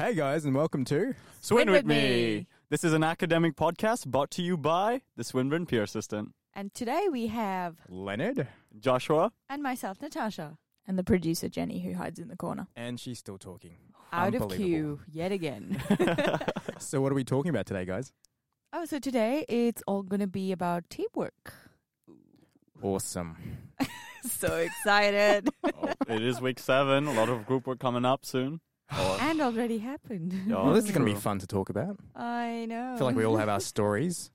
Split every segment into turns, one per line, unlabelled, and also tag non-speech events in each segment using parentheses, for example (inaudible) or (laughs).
Hey guys, and welcome to.
Swin with me. This is an academic podcast brought to you by the Swinburne Peer Assistant.
And today we have
Leonard,
Joshua,
and myself, Natasha,
and the producer Jenny who hides in the corner.
and she's still talking.
out of
Unbelievable.
queue yet again. (laughs) (laughs)
So, what are we talking about today, guys?
oh, so today it's all going to be about teamwork.
Awesome. (laughs)
so excited.
Oh, it is week seven. A lot of group work coming up soon. Or-
and already happened.
Yeah.
well, this is going to be fun to talk about.
I know.
I feel like we all have our stories.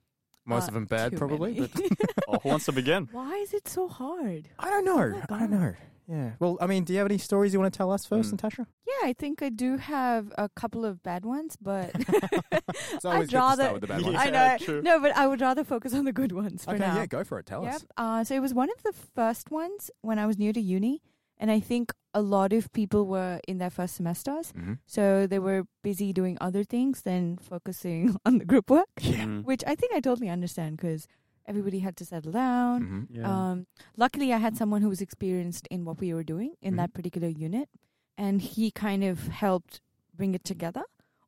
Most
Uh,
of them bad,
too
probably.
many.
But (laughs)
oh, who wants to begin?
Why is it so hard?
I don't know.
my
I don't know. Yeah. Well, I mean, do you have any stories you want to tell us first,
Mm.
Natasha?
Yeah, I think I do have a couple of bad ones, but (laughs)
It's (laughs) always good to
rather-
start with the bad ones.
Yeah,
I know.
true.
No, but I would rather focus on the good ones for
Okay,
now.
yeah, go for it. Tell
Yep.
us.
Uh, so it was one of the first ones when I was new to uni, and I think a lot of people were in their first semesters,
Mm-hmm.
so they were busy doing other things than focusing (laughs) on the group work,
Yeah.
Mm.
which I think I totally understand because everybody had to settle down.
hmm
Yeah.
Um, luckily, I had someone who was experienced in what we were doing in
Mhm.
that particular unit, and he kind of helped bring it together,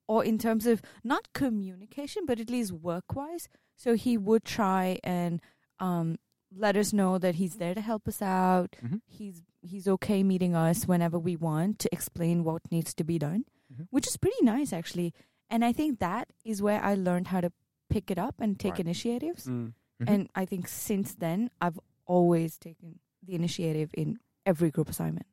or in terms of not communication, but at least work wise. So he would try and um, let us know that he's there to help us out.
Mhm.
He's he's okay meeting us whenever we want to explain what needs to be done,
Mhm.
which is pretty nice actually. And I think that is where I learned how to pick it up and take
Right.
initiatives.
Mm.
Mhm.
And I think since then, I've always taken the initiative in every group assignment.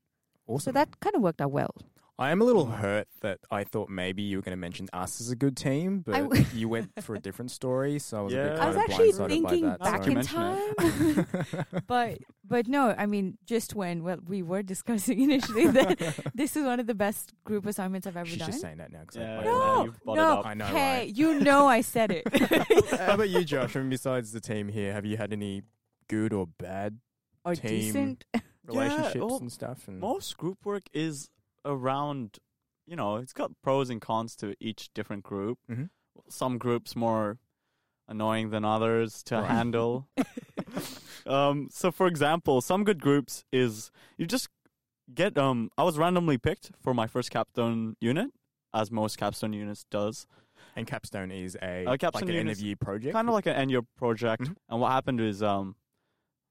So that kind of worked out well.
I am a little hurt that I thought maybe you were going to mention us as a good team, but
I w- (laughs)
you went for a different story, so I was a
Yeah.
bit
I
kind
I was
of
actually thinking
that.
back
so-
in time, (laughs) (laughs) but but no, I mean just when well we were discussing initially that this is one of the best group assignments I've ever done.
She's
done.
just saying that now. 'cause I-
Yeah,
I-
no,
you've brought
no,
up.
I know,
hey,
right?
you know I said it.
How about you, Josh? I mean, besides the team here, have you had any good or bad
or
Team.
decent.
relationships
well,
and stuff? And
Most group work is around, you know, it's got pros and cons to each different group.
Mhm.
Some groups more annoying than others to
Right.
handle. (laughs) um, so, for example, some good groups is you just get. Um, I was randomly picked for my first capstone unit, as most capstone units does.
and Capstone is a
Uh,
like
Capstone
an end of year project.
kind of like an end year project.
Mhm.
And what happened is, um,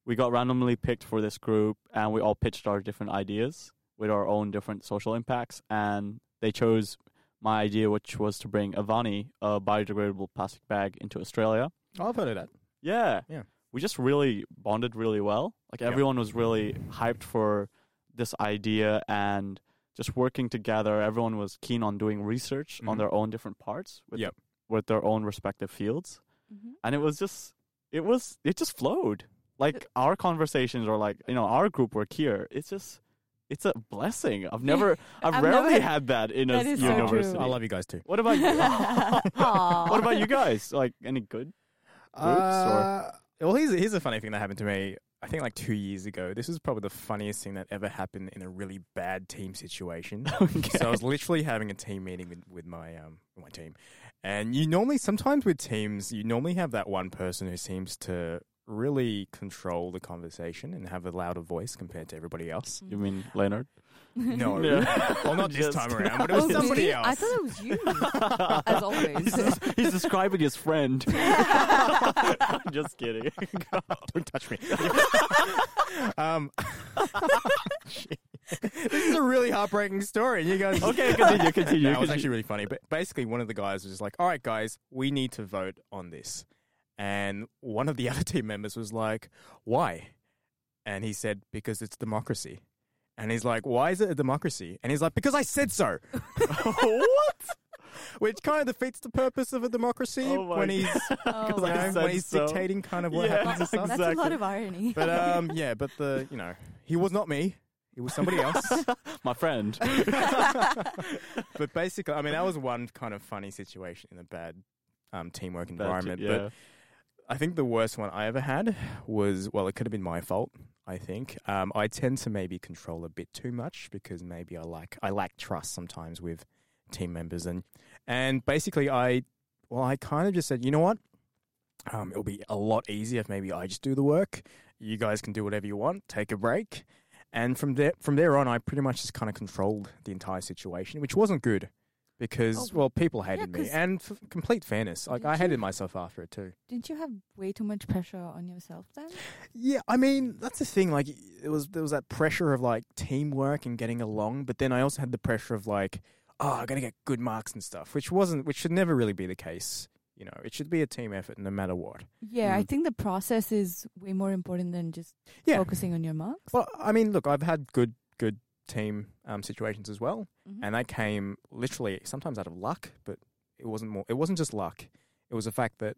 we got randomly picked for this group, and we all pitched our different ideas with our own different social impacts, and they chose my idea, which was to bring Avani, a biodegradable plastic bag, into Australia.
Oh, I've heard of that.
Yeah,
Yeah.
We just really bonded really well. Like
Yep.
everyone was really hyped for this idea and just working together. Everyone was keen on doing research on
Mhm.
their own different parts with
Yep.
with their own respective fields
Mhm.
and it was just it was it just flowed like our conversations or like you know our group work here it's just it's a blessing i've (laughs) never i've,
I've
rarely
never-
had that in
That
a
is so true.
university
I love you guys too.
what about you (laughs) (laughs) what about you guys like any good Groups,
Uh, well, here's here's a funny thing that happened to me. I think like two years ago. This was probably the funniest thing that ever happened in a really bad team situation. So I was literally having a team meeting with, with my um with my team, and you normally sometimes with teams you normally have that one person who seems to really control the conversation and have a louder voice compared to everybody else.
you mean leonard (laughs)
No,
Yeah. (laughs)
well not this
Just-
time around, but it was
Oh,
somebody
really?
else.
I thought it was you, (laughs) as always.
he's, he's describing his friend just kidding
Don't touch me. um, this is a really heartbreaking story. and You guys,
okay continue continue
No, it was
continue.
actually really funny. But basically, one of the guys was just like, "All right, guys, we need to vote on this," and one of the (laughs) other team members was like, "Why?" And he said, "Because it's democracy." And he's like, "Why is it a democracy?" And he's like, "Because I said so." (laughs)
what
Which kind of defeats the purpose of a democracy
Oh
when he's
Oh,
you know, when he's
so.
dictating kind of what
Yeah,
happens.
That's a lot of irony. (laughs)
But um, yeah, but the you know he was not me. It was somebody else.
my friend
but basically, I mean, that was one kind of funny situation in a bad um, teamwork environment.
yeah
But I think the worst one I ever had was well, it could have been my fault. I think um, I tend to maybe control a bit too much because maybe I like I lack trust sometimes with team members and and basically I well I kind of just said you know what um, it'll be a lot easier if maybe I just do the work. You guys can do whatever you want. Take a break. And from there, from there on, I pretty much just kind of controlled the entire situation, which wasn't good. Because
Oh,
well, people hated me, and for complete fairness, like I
you?
hated myself after it too.
Didn't you have way too much pressure on yourself then?
Yeah, I mean that's the thing. Like it was there was that pressure of like teamwork and getting along, but then I also had the pressure of like, oh, I got to get good marks and stuff, which wasn't, which should never really be the case. You know, it should be a team effort no matter what.
Yeah, I
Mm.
think the process is way more important than just
Yeah.
focusing on your marks.
Well, I mean, look, I've had good good team um, situations as well,
Mhm.
and that came literally sometimes out of luck, but it wasn't more. It wasn't just luck. It was the fact that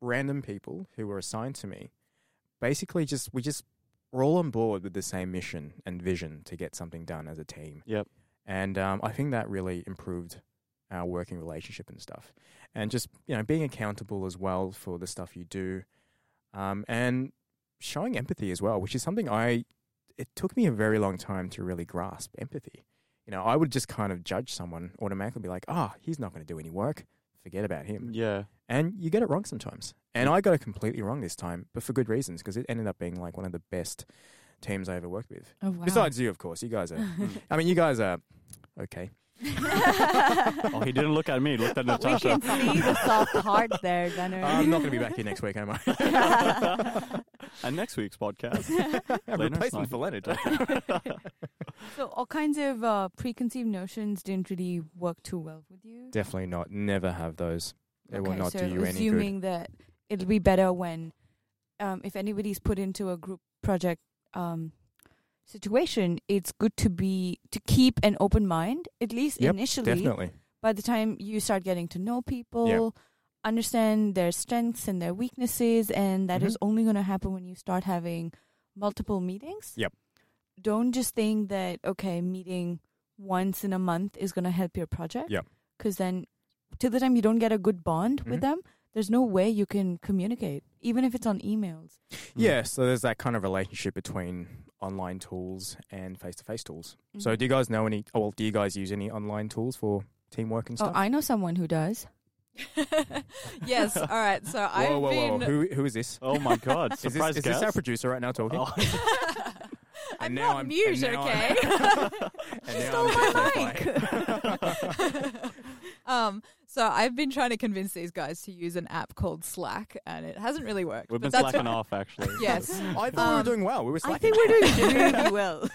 random people who were assigned to me, basically, just we just were all on board with the same mission and vision to get something done as a team.
Yep.
And um, I think that really improved our working relationship and stuff, and just you know being accountable as well for the stuff you do, um, and showing empathy as well, which is something I. It took me a very long time to really grasp empathy. You know, I would just kind of judge someone automatically, be like, "Ah, he's not going to do any work. Forget about him."
Yeah.
And you get it wrong sometimes. And I got it completely wrong this time, but for good reasons, because it ended up being like one of the best teams I ever worked with.
oh, wow.
Besides you, of course. You guys are. (laughs) I mean, you guys are okay. (laughs)
Oh, he didn't look at me. He looked at Natasha.
we
Natasha.
can see the soft heart there, (laughs) Gunnar.
I'm not going to be back here next week, am I? (laughs)
and next week's podcast.
A
Leonard's
replacement for Leonard.
so all kinds of uh, preconceived notions didn't really work too well with you.
Definitely not. Never have those. It will not
so
do you any good.
assuming that it'll be better when, um, if anybody's put into a group project um, situation, it's good to be to keep an open mind at least
Yep,
initially.
Definitely.
By the time you start getting to know people, understand their strengths and their weaknesses, and that is
Mhm.
only going to happen when you start having multiple meetings.
Yep.
Don't just think that okay, meeting once in a month is going to help your project.
Yep.
Because then, till the time you don't get a good bond with
Mhm.
them, there's no way you can communicate, even if it's on emails.
Yeah, so there's that kind of relationship between online tools and face-to-face tools. So
Mhm.
do you guys know any? Oh, well, do you guys use any online tools for teamwork and stuff?
Oh,
stuff?
I know someone who does. (laughs)
yes. (laughs) All right. So I've
whoa, whoa, whoa!
been.
Who who is this?
Oh my God! (laughs)
Is this,
Surprise
is this our producer right now talking?
Oh.
I'm
And now
not
I'm-
mute,
and now
okay?
And now
Stole
I'm
my
mic.
um. So I've been trying to convince these guys to use an app called Slack, and it hasn't really worked.
We've been
but that's
slacking off, actually. (laughs)
Yes.
I thought we
Um,
were doing well. We were slacking.
I think we're doing really (laughs) well.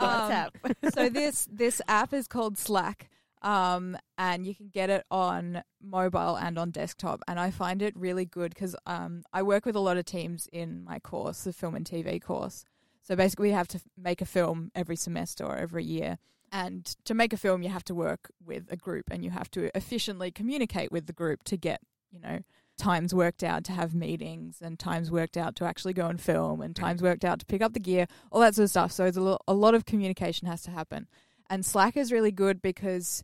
on (laughs)
Um, so this this app is called Slack, um, and you can get it on mobile and on desktop. And I find it really good because um, I work with a lot of teams in my course, the film and TV course. So basically, we have to make a film every semester or every year. And to make a film, you have to work with a group, and you have to efficiently communicate with the group to get, you know, times worked out to have meetings, and times worked out to actually go and film, and times worked out to pick up the gear, all that sort of stuff. So it's a, lo- a lot of communication has to happen. And Slack is really good because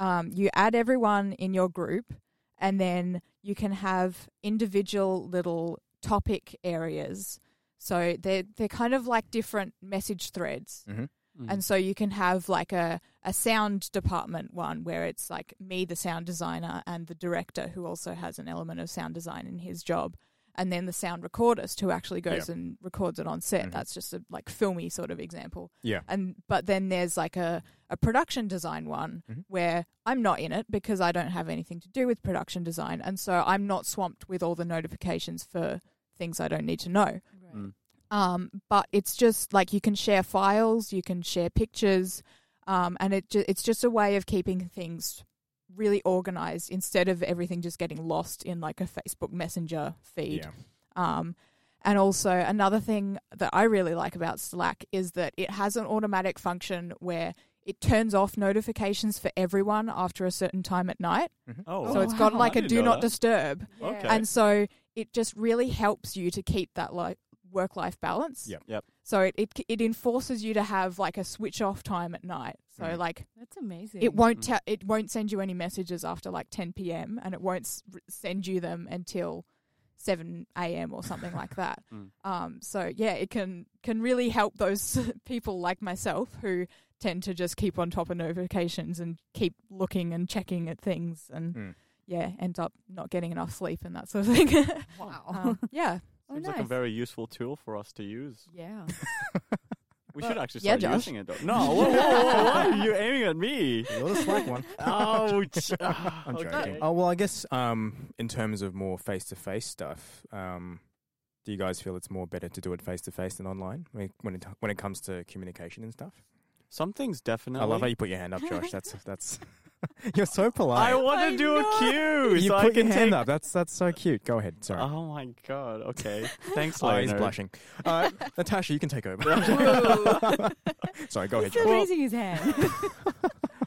um, you add everyone in your group, and then you can have individual little topic areas. So they're they're kind of like different message threads.
Mhm.
Mm.
And so you can have like a, a sound department one where it's like me, the sound designer, and the director who also has an element of sound design in his job. And then the sound recordist who actually goes and records it on set.
Mhm.
That's just a like filmy sort of example.
Yeah.
And but then there's like a, a production design one
Mhm.
where I'm not in it because I don't have anything to do with production design. And so I'm not swamped with all the notifications for things I don't need to know.
Mm.
Um, but it's just like you can share files, you can share pictures, um, and it ju- it's just a way of keeping things really organized instead of everything just getting lost in like a Facebook Messenger feed.
Yeah.
Um, and also another thing that I really like about Slack is that it has an automatic function where it turns off notifications for everyone after a certain time at night.
Oh,
so it's got
wow.
like
I
a
didn't
do not
that.
disturb.
Okay.
And so it just really helps you to keep that like work life balance.
Yep.
Yep.
So it, it it enforces you to have like a switch off time at night. So
Mhm.
like
That's amazing.
it won't
Mm.
tell it won't send you any messages after like 10 p.m. and it won't s- r- send you them until 7 a.m. or something like that. (laughs)
Mm.
Um, so yeah, it can can really help those (laughs) people like myself who tend to just keep on top of notifications and keep looking and checking at things and
Mm.
yeah, end up not getting enough sleep and that sort of thing. (laughs)
Wow.
um, yeah.
Oh,
Seems
nice.
like a very useful tool for us to use.
yeah. (laughs)
We should actually
Yeah,
start
Josh.
using it though. No, whoa, whoa, whoa, why are you aiming at me?
You're the slack one.
Ouch. (laughs)
I'm joking. Oh well, I guess um, in terms of more face-to-face stuff, um, do you guys feel it's more better to do it face-to-face than online when it, when it when it comes to communication and stuff?
Some things definitely.
I love how you put your hand up, Josh. (laughs) That's that's. (laughs) You're so polite.
I want to do a cue.
you
so I
put your
can
hand
take-
up. That's that's so cute. Go ahead. Sorry.
Oh my god. Okay. (laughs) Thanks,
Oh, he's blushing. Uh, (laughs) Natasha, you can take over. Sorry, go ahead.
He's still
Josh.
raising his hand.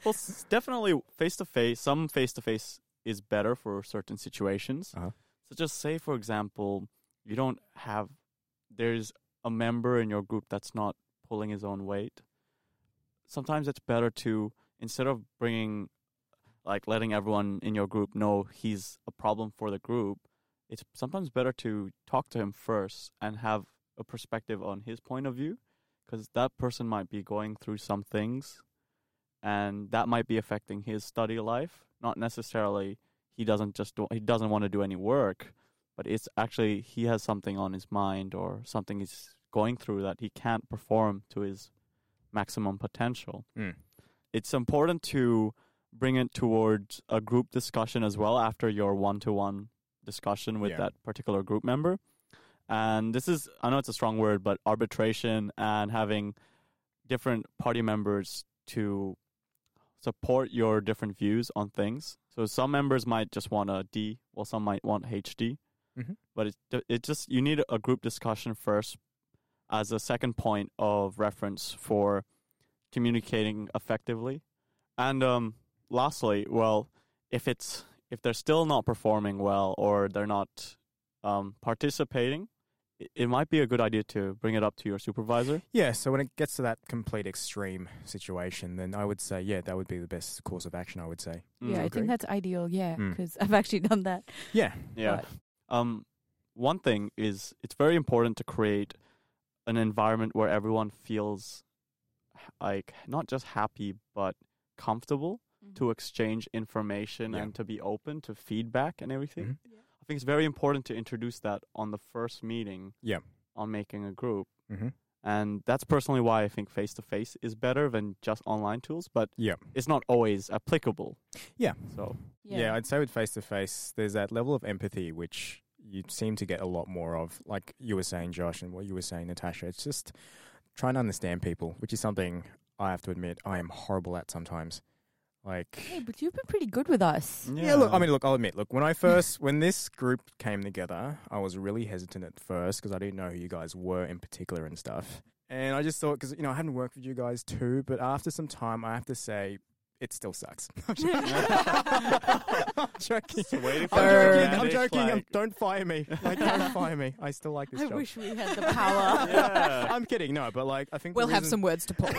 Well, definitely face to face. Some face to face is better for certain situations.
Uh-huh.
So just say, for example, you don't have. There's a member in your group that's not pulling his own weight. Sometimes it's better to instead of bringing, like, letting everyone in your group know he's a problem for the group. It's sometimes better to talk to him first and have a perspective on his point of view, because that person might be going through some things and that might be affecting his study life. Not necessarily he doesn't just do, he doesn't want to do any work, but it's actually he has something on his mind or something he's going through that he can't perform to his maximum potential.
Mm.
It's important to bring it towards a group discussion as well after your one-to-one discussion with
Yeah.
that particular group member. And this is I know it's a strong word, but arbitration and having different party members to support your different views on things. So some members might just want a D, while some might want HD.
Mhm.
But it it just you need a group discussion first as a second point of reference for communicating effectively. And um, lastly, well, if it's if they're still not performing well or they're not um, participating, it, it might be a good idea to bring it up to your supervisor.
Yeah, so when it gets to that complete extreme situation, then I would say, yeah, that would be the best course of action. I would say.
yeah, I think that's ideal. Yeah,
Mm.
because I've actually done that.
Yeah,
Yeah.
But-
Um, one thing is it's very important to create an environment where everyone feels like not just happy but comfortable to exchange information
Yeah.
and to be open to feedback and everything.
Mhm.
I think it's very important to introduce that on the first meeting.
Yeah.
On making a group.
mm-hmm.
And that's personally why I think face to face is better than just online tools, but
yeah,
it's not always applicable.
Yeah.
So
yeah, I'd say with face to face, there's that level of empathy which you seem to get a lot more of. Like you were saying, Josh, and what you were saying, Natasha. It's just trying to understand people, which is something I have to admit I am horrible at sometimes. Like.
Hey, but you've been pretty good with us.
Yeah, look, I mean, look, I'll admit, look, when I first, (laughs) when this group came together, I was really hesitant at first because I didn't know who you guys were in particular and stuff. And I just thought, because, you know, I hadn't worked with you guys too, but after some time, I have to say, it still sucks. (laughs) (laughs) I'm joking.
Just waiting for
I'm joking. I'm joking. I'm-
like-
don't fire me. Like, don't (laughs) fire me. I still like this
I
job.
wish we had the power.
Yeah.
I'm kidding. No, but like, I think
We'll have some words to pull.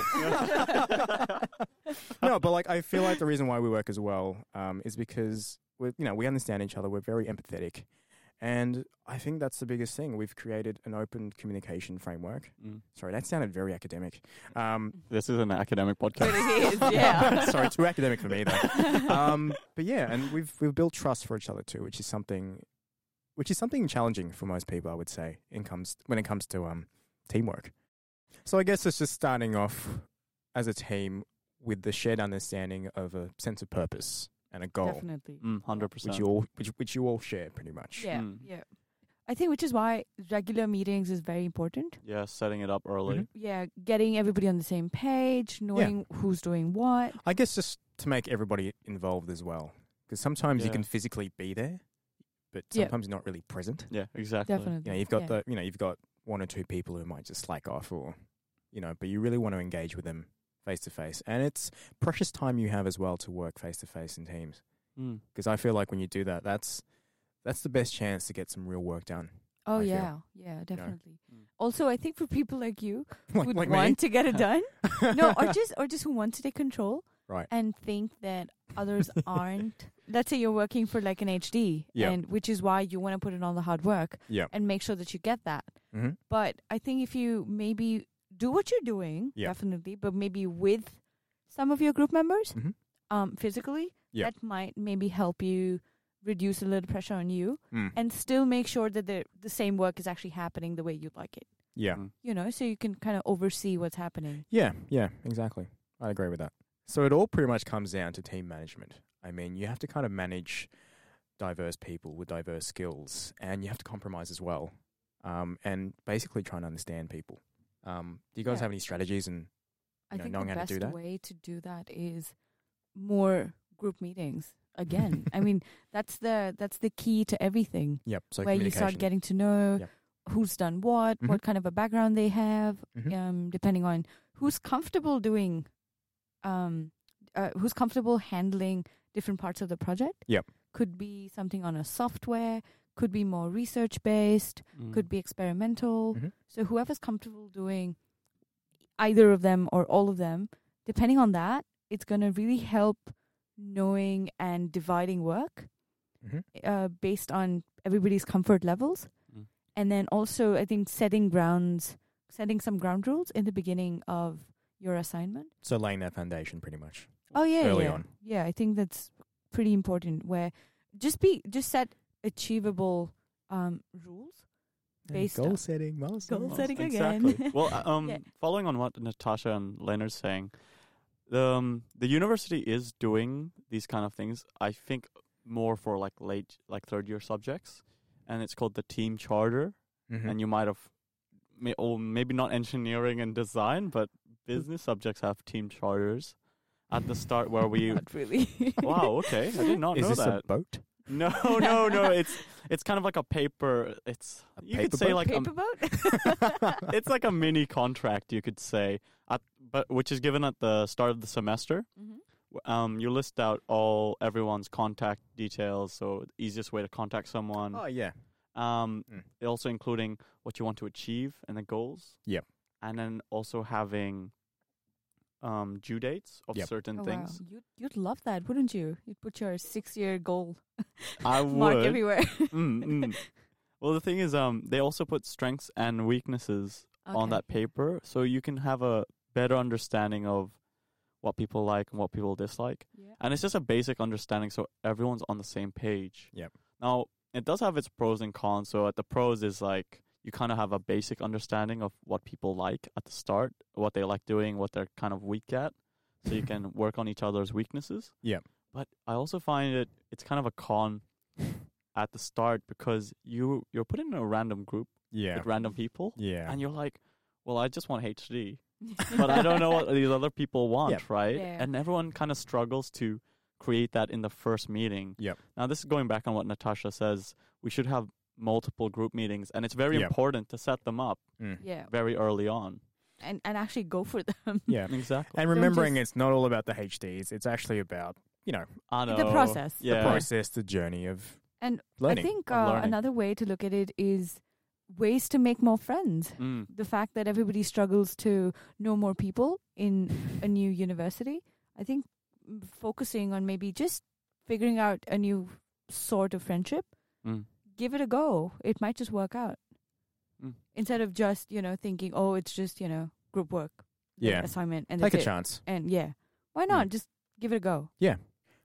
no, but like I feel like the reason why we work as well um, is because we you know we understand each other. We're very empathetic, and I think that's the biggest thing. We've created an open communication framework.
Mm.
Sorry, that sounded very academic. Um, (laughs)
This is an academic
But
podcast.
it is, (laughs) yeah.
sorry, too academic for me though. (laughs) Um, but yeah, and we've we've built trust for each other too, which is something, which is something challenging for most people, I would say, in comes when it comes to um teamwork. So I guess it's just starting off as a team with the shared understanding of a sense of purpose and a goal,
Definitely.
Mm, 100%.
which you all which, which you all share pretty much.
Yeah,
Mm.
yeah. I think which is why regular meetings is very important.
yeah, setting it up early.
Mhm.
Yeah, getting everybody on the same page, knowing who's doing what.
I guess just to make everybody involved as well, because sometimes you can physically be there, but
Yeah.
sometimes you're not really present.
Yeah, exactly.
Definitely.
you know, you've got
yeah.
the, you know, you've got one or two people who might just slack off, or, you know, but you really want to engage with them face to face, and it's precious time you have as well to work face to face in teams.
Mm.
Because I feel like when you do that, that's that's the best chance to get some real work done.
Oh
I feel.
yeah, yeah, definitely.
Mm.
Also, I think for people like you (laughs) who
like
want
me.
to get it (laughs) done, no, or (laughs) just or just who want to take control,
Right.
and think that others aren't. Let's say you're working for like an HD,
Yeah.
and which is why you want to put in all the hard work
Yeah.
and make sure that you get that.
hmm
But I think if you maybe do what you're doing,
Yeah.
definitely, but maybe with some of your group members,
hmm
um, physically,
Yeah.
that might maybe help you reduce a little pressure on you
Mm.
and still make sure that the the same work is actually happening the way you'd like it.
Yeah.
Mm.
you know, so you can kind of oversee what's happening.
Yeah, yeah, exactly. I agree with that. So it all pretty much comes down to team management. I mean, you have to kind of manage diverse people with diverse skills, and you have to compromise as well, um, and basically try and understand people. Um, do you guys
Yeah.
have any strategies and
I
know,
think
knowing
the
how to do
best
that?
way to do that is more group meetings. Again, (laughs) I mean that's the that's the key to everything.
yep? So
where you start getting to know
Yep.
who's done what,
Mhm.
what kind of a background they have,
Mhm.
um, depending on who's comfortable doing, um, uh, who's comfortable handling different parts of the project.
Yep.
Could be something on a software, could be more research based,
Mm.
could be experimental.
Mhm.
So whoever's comfortable doing either of them or all of them, depending on that, it's going to really help knowing and dividing work
Mhm.
uh, based on everybody's comfort levels.
Mm.
And then also, I think setting grounds, setting some ground rules in the beginning of your assignment.
So laying that foundation, pretty much.
Oh yeah,
Early
yeah,
on.
yeah. I think that's pretty important. Where just be just set achievable um, rules. Based
goal
on-
setting, milestone.
Goal setting
exactly.
again. (laughs)
well, uh, um,
Yeah.
following on what Natasha and Leonard's saying, the um, the university is doing these kind of things. I think more for like late, like third year subjects, and it's called the team charter.
Mhm.
And you might have, may, or maybe not engineering and design, but business subjects have team charters at the start where we. (laughs)
Not really.
wow. Okay, I did not
Is
know
this
that.
a boat?
No, (laughs) no, no. It's it's kind of like a paper. It's
A
you
paper
could say
boat?
like a,
Paper boat. (laughs)
it's like a mini contract, you could say, at, but which is given at the start of the semester.
Mhm.
Um, you list out all everyone's contact details, so the easiest way to contact someone.
oh yeah.
Um,
Mm.
also including what you want to achieve and the goals.
Yep.
And then also having um due dates of
Yep.
certain
Oh, wow.
things.
You'd you'd love that, wouldn't you? You'd put your six year goal (laughs)
I (laughs)
mark
would.
everywhere.
Mm, mm. (laughs) Well, the thing is, um, they also put strengths and weaknesses on
Okay.
that paper, so you can have a better understanding of what people like and what people dislike.
Yeah.
And it's just a basic understanding, so everyone's on the same page.
Yep.
Now, it does have its pros and cons. So, at the pros is like you kind of have a basic understanding of what people like at the start, what they like doing, what they're kind of weak at, so you (laughs) can work on each other's weaknesses.
Yep.
But I also find it it's kind of a con (laughs) at the start because you you're put in a random group
Yeah.
with random people,
Yeah.
and you're like, well, I just want HD (laughs) but I don't know what these other people want,
Yep.
right?
Yeah.
And everyone kind of struggles to create that in the first meeting.
Yep.
Now, this is going back on what Natasha says. We should have multiple group meetings, and it's very
Yep.
important to set them up
Mm.
yeah.
very early on.
And and actually go for them. (laughs)
Yeah.
Exactly.
And remembering
just-
it's not all about the HDs. It's actually about, you know,
I know.
The process. The
Yeah.
the process, the journey of
And
learning.
I think uh,
learning.
another way to look at it is ways to make more friends.
Mm.
The fact that everybody struggles to know more people in a new university, I think focusing on maybe just figuring out a new sort of friendship,
Mm.
Give it a go. It might just work out.
Mm.
Instead of just, you know, thinking, oh, it's just, you know, group work,
Yeah.
assignment, and
Take a
it.
chance.
And yeah, why not? Just give it a go. Yeah.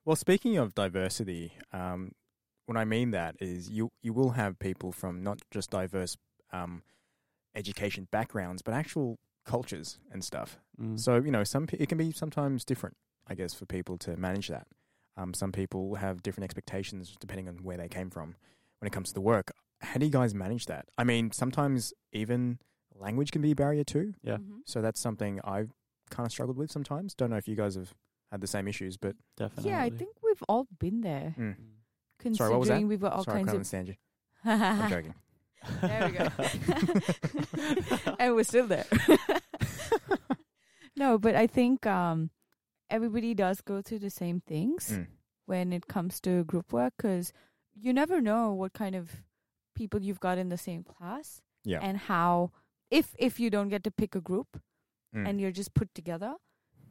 Well, speaking of diversity, um, what I mean that is you you will have people from not just diverse um, education backgrounds, but actual cultures and stuff.
Mm.
So you know, some pe- it can be sometimes different, I guess, for people to manage that. Um, some people have different expectations depending on where they came from when it comes to the work. How do you guys manage that? I mean, sometimes even language can be a barrier too.
yeah,
Mhm.
So that's something I've kind of struggled with sometimes. Don't know if you guys have had the same issues, but
definitely.
Yeah, I think we've all been there.
mm.
Mm.
Sorry, what was that?
Considering we've got all
sorry, I
kinds
can't
of
understand you. (laughs) I'm joking.
There we go. (laughs) and we're still there. no, but I think um, everybody does go through the same things
Mm.
when it comes to group work because you never know what kind of people you've got in the same class
Yeah.
and how if if you don't get to pick a group
Mm.
and you're just put together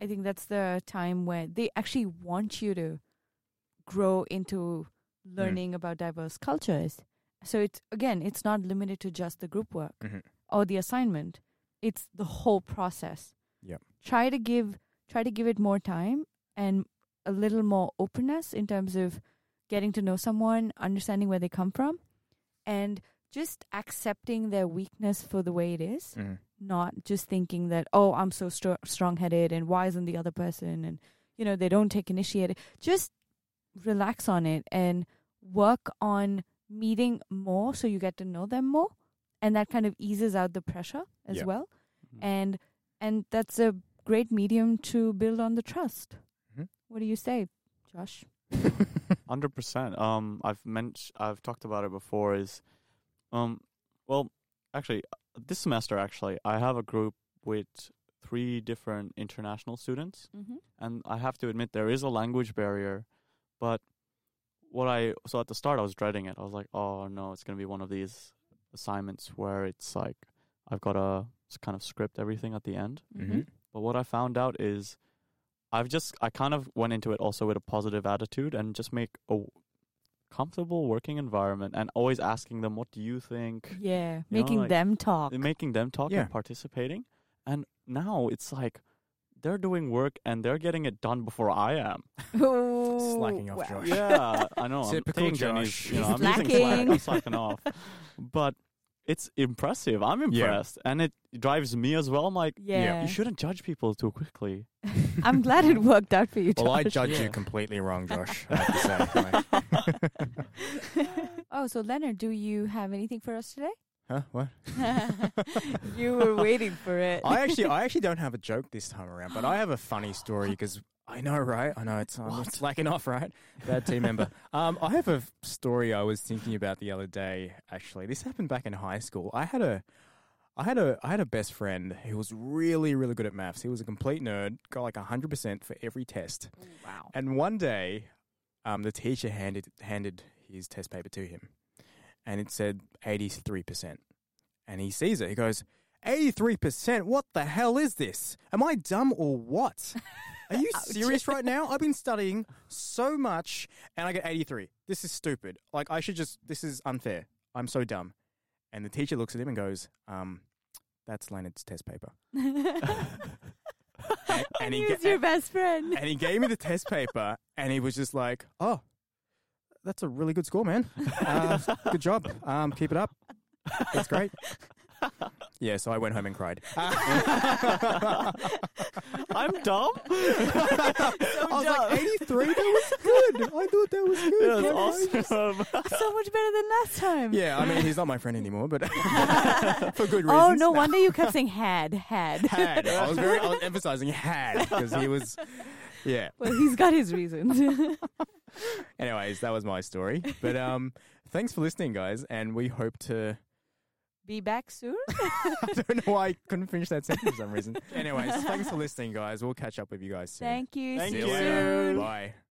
i think that's the time where they actually want you to grow into
Mm.
learning about diverse cultures so it's again it's not limited to just the group work
Mhm.
or the assignment it's the whole process
Yep.
try to give try to give it more time and a little more openness in terms of getting to know someone understanding where they come from and just accepting their weakness for the way it is,
Mhm.
not just thinking that oh I'm so str- strong-headed and why isn't the other person and you know they don't take initiative. Just relax on it and work on meeting more so you get to know them more and that kind of eases out the pressure as
Yeah.
well
Mhm.
and and that's a great medium to build on the trust.
Mhm.
What do you say, Josh? (laughs)
Hundred percent. Um, I've meant I've talked about it before. Is, um, well, actually, uh, this semester actually I have a group with three different international students,
Mm-hmm.
and I have to admit there is a language barrier, but what I so at the start I was dreading it. I was like, oh no, it's gonna be one of these assignments where it's like I've got to kind of script everything at the end.
Mhm.
But what I found out is I've just I kind of went into it also with a positive attitude and just make a comfortable working environment and always asking them what do you think
Yeah,
You know,
making
like,
them talk.
making them talk
Yeah.
and participating and now it's like they're doing work and they're getting it done before I am.
Slacking off, Josh.
Yeah, I know.
Typical
I'm taking Jenny's,
Josh.
you know,
He's
I'm using Slack.
slacking.
I'm slacking off. But it's impressive. I'm
Yeah.
impressed. And it drives me as well. I'm like,
yeah,
you shouldn't judge people too quickly. (laughs)
I'm glad it worked out for you, Josh.
Well, I judge
Yeah.
you completely wrong, Josh. I have to say. (laughs) (laughs)
oh, so Leonard, do you have anything for us today?
huh? What?
you were waiting for it.
I actually, I actually don't have a joke this time around, but I have a funny story because I know, right? I know it's um, it's slacking off, right? Bad team member. (laughs) Um, I have a f- story I was thinking about the other day. Actually, this happened back in high school. I had a, I had a, I had a best friend who was really, really good at maths. He was a complete nerd. Got like hundred percent for every test.
wow.
And one day, um, the teacher handed handed his test paper to him, and it said eighty three percent. And he sees it. He goes, 83%? What the hell is this? Am I dumb or what? (laughs) Are you serious right now? I've been studying (laughs) so much and I get 83. This is stupid. Like, I should just, this is unfair. I'm so dumb. And the teacher looks at him and goes, um, that's Leonard's test paper. (laughs) And,
and
he
he
ga-
was your best friend.
and he gave me the test paper and he was just like, oh, that's a really good score, man. Uh, good job. Um, keep it up. That's great. (laughs) Yeah, so I went home and cried.
I'm dumb. (laughs) (laughs)
I was like, 83? That was good. I thought that was good.
That's awesome. (laughs)
so much better than last time.
Yeah, I mean, he's not my friend anymore, but for good reasons.
Oh, no wonder you kept saying had, had.
Had. I was very, I was emphasizing had because he was, yeah.
well, he's got his reasons.
Anyways, that was my story. But um, thanks for listening, guys, and we hope to.
Be back soon. (laughs)
I don't know why I couldn't finish that sentence for some reason. Anyways, thanks for listening, guys. We'll catch up with you guys soon.
Thank you.
Thank
See
See
you
you.
later. Bye.